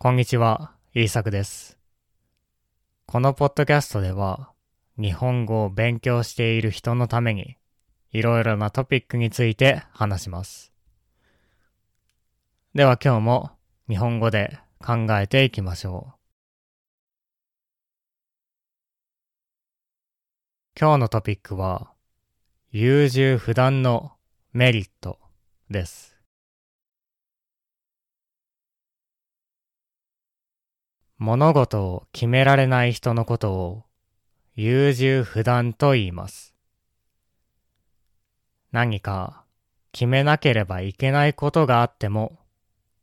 こんにちは、イーサクです。このポッドキャストでは、日本語を勉強している人のために、いろいろなトピックについて話します。では今日も日本語で考えていきましょう。今日のトピックは、優柔不断のメリットです。物事を決められない人のことを優柔不断と言います。何か決めなければいけないことがあっても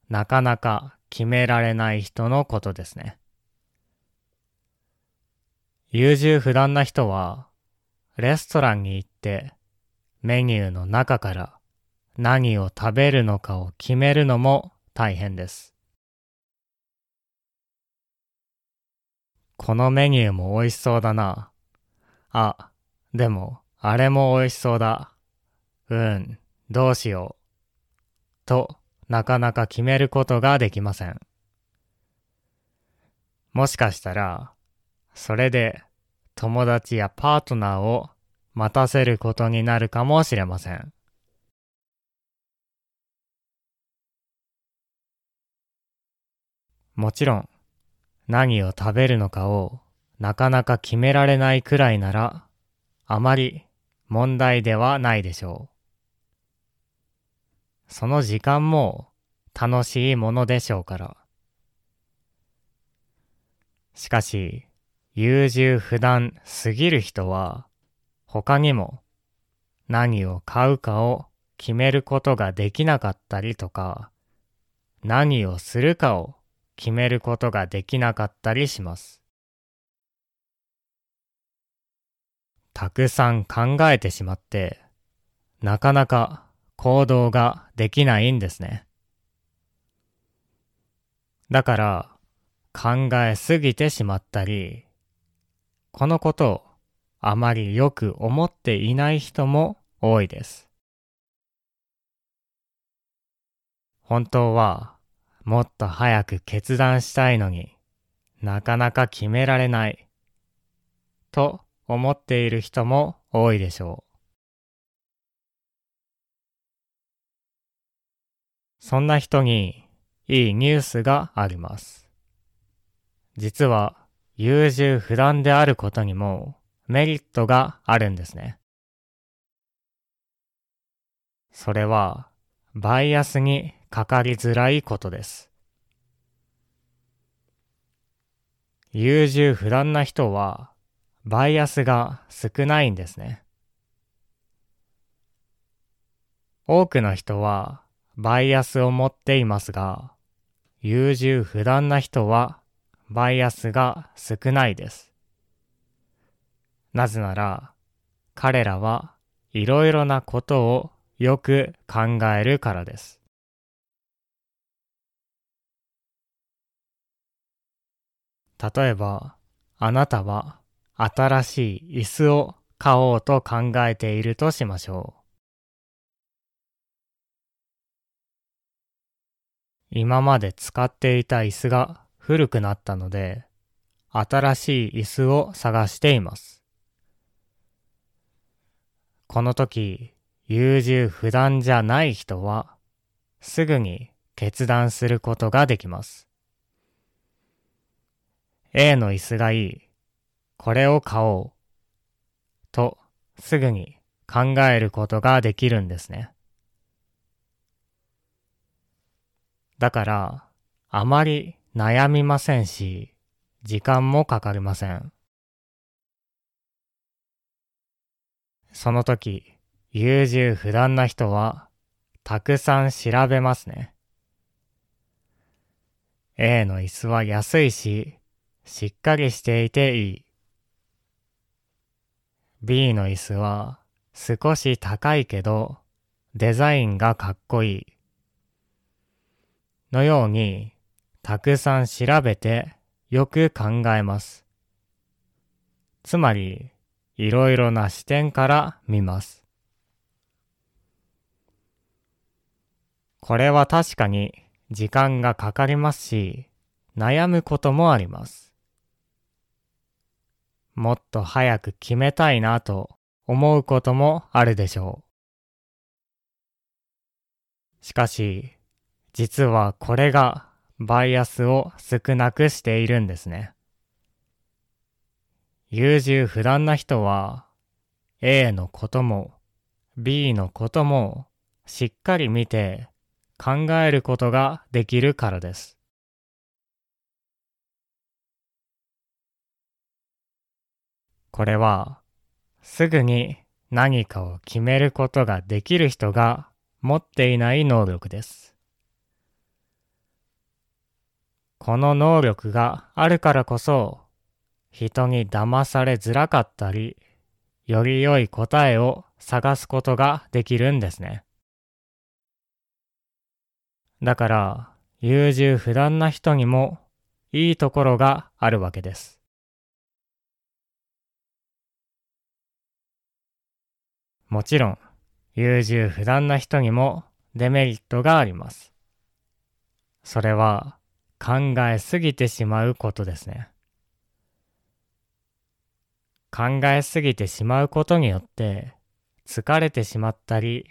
なかなか決められない人のことですね。優柔不断な人はレストランに行ってメニューの中から何を食べるのかを決めるのも大変です。このメニューも美味しそうだな。あ、でも、あれも美味しそうだ。うん、どうしよう。と、なかなか決めることができません。もしかしたら、それで友達やパートナーを待たせることになるかもしれません。もちろん、何を食べるのかをなかなか決められないくらいなら、あまり問題ではないでしょう。その時間も楽しいものでしょうから。しかし、優柔不断すぎる人は、他にも何を買うかを決めることができなかったりとか、何をするかを決めることができなかったりします。たくさん考えてしまって、なかなか行動ができないんですね。だから、考えすぎてしまったり、このことをあまりよく思っていない人も多いです。本当は、もっと早く決断したいのになかなか決められないと思っている人も多いでしょう。そんな人にいいニュースがあります。実は優柔不断であることにもメリットがあるんですね。それはバイアスにかかりづらいことです。優柔不断な人はバイアスが少ないんですね。多くの人はバイアスを持っていますが、優柔不断な人はバイアスが少ないです。なぜなら彼らはいろいろなことをよく考えるからです。例えば、あなたは新しい椅子を買おうと考えているとしましょう。今まで使っていた椅子が古くなったので、新しい椅子を探しています。この時、優柔不断じゃない人は、すぐに決断することができます。A の椅子がいい。これを買おう。と、すぐに考えることができるんですね。だから、あまり悩みませんし、時間もかかりません。その時、優柔不断な人は、たくさん調べますね。A の椅子は安いし、しっかりしていていい。B の椅子は少し高いけどデザインがかっこいい。のようにたくさん調べてよく考えます。つまりいろいろな視点から見ます。これは確かに時間がかかりますし悩むこともあります。もっと早く決めたいなと思うこともあるでしょう。しかし、実はこれがバイアスを少なくしているんですね。優柔不断な人は A のことも B のこともしっかり見て考えることができるからです。これはすぐに何かを決めることができる人が持っていない能力です。この能力があるからこそ人に騙されづらかったりより良い答えを探すことができるんですね。だから、優柔不断な人にもいいところがあるわけです。もちろん、優柔不断な人にもデメリットがあります。それは考えすぎてしまうことですね。考えすぎてしまうことによって疲れてしまったり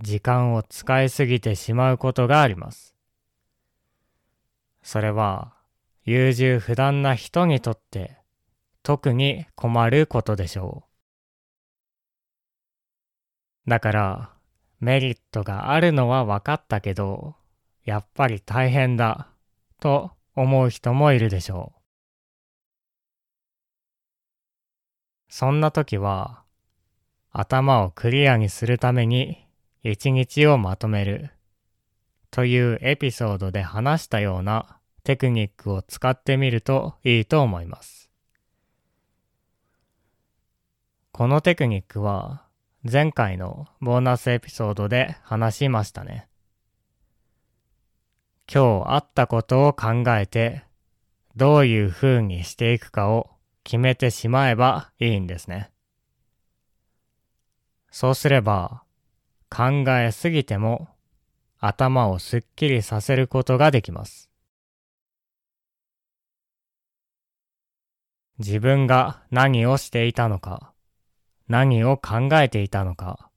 時間を使いすぎてしまうことがあります。それは優柔不断な人にとって特に困ることでしょう。だからメリットがあるのは分かったけどやっぱり大変だと思う人もいるでしょう。そんな時は頭をクリアにするために一日をまとめるというエピソードで話したようなテクニックを使ってみるといいと思います。このテクニックは前回のボーナスエピソードで話しましたね。今日あったことを考えてどういう風にしていくかを決めてしまえばいいんですね。そうすれば考えすぎても頭をすっきりさせることができます。自分が何をしていたのか、何を考えていたのか、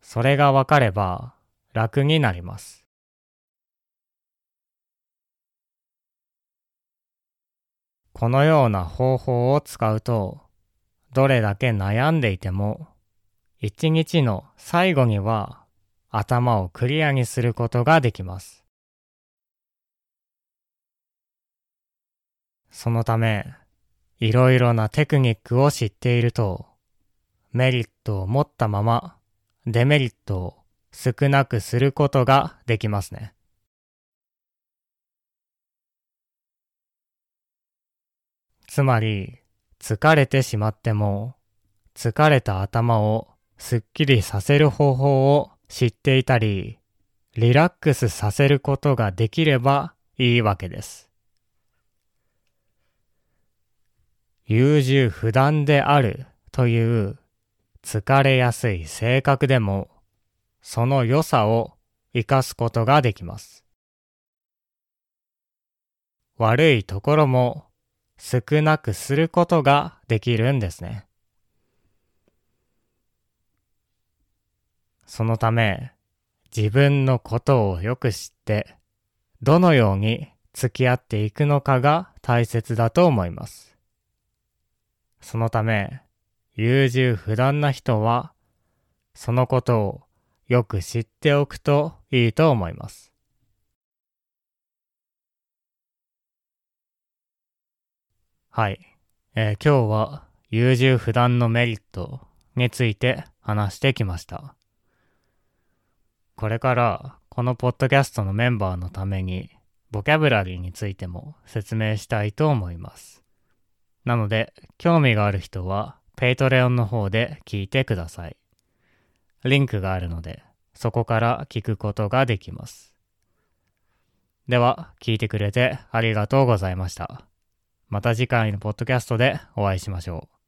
それがわかれば楽になります。このような方法を使うと、どれだけ悩んでいても一日の最後には頭をクリアにすることができます。そのため、いろいろなテクニックを知っていると、メリットを持ったままデメリットを少なくすることができますね。つまり、疲れてしまっても、疲れた頭をすっきりさせる方法を知っていたり、リラックスさせることができればいいわけです。優柔不断であるという疲れやすい性格でも、その良さを活かすことができます。悪いところも少なくすることができるんですね。そのため、自分のことをよく知って、どのように付き合っていくのかが大切だと思います。そのため、優柔不断な人は、そのことをよく知っておくといいと思います。はい。えー、今日は優柔不断のメリットについて話してきました。これからこのポッドキャストのメンバーのためにボキャブラリーについても説明したいと思います。なので、興味がある人は Patreon の方で聞いてください。リンクがあるので、そこから聞くことができます。では、聞いてくれてありがとうございました。また次回のポッドキャストでお会いしましょう。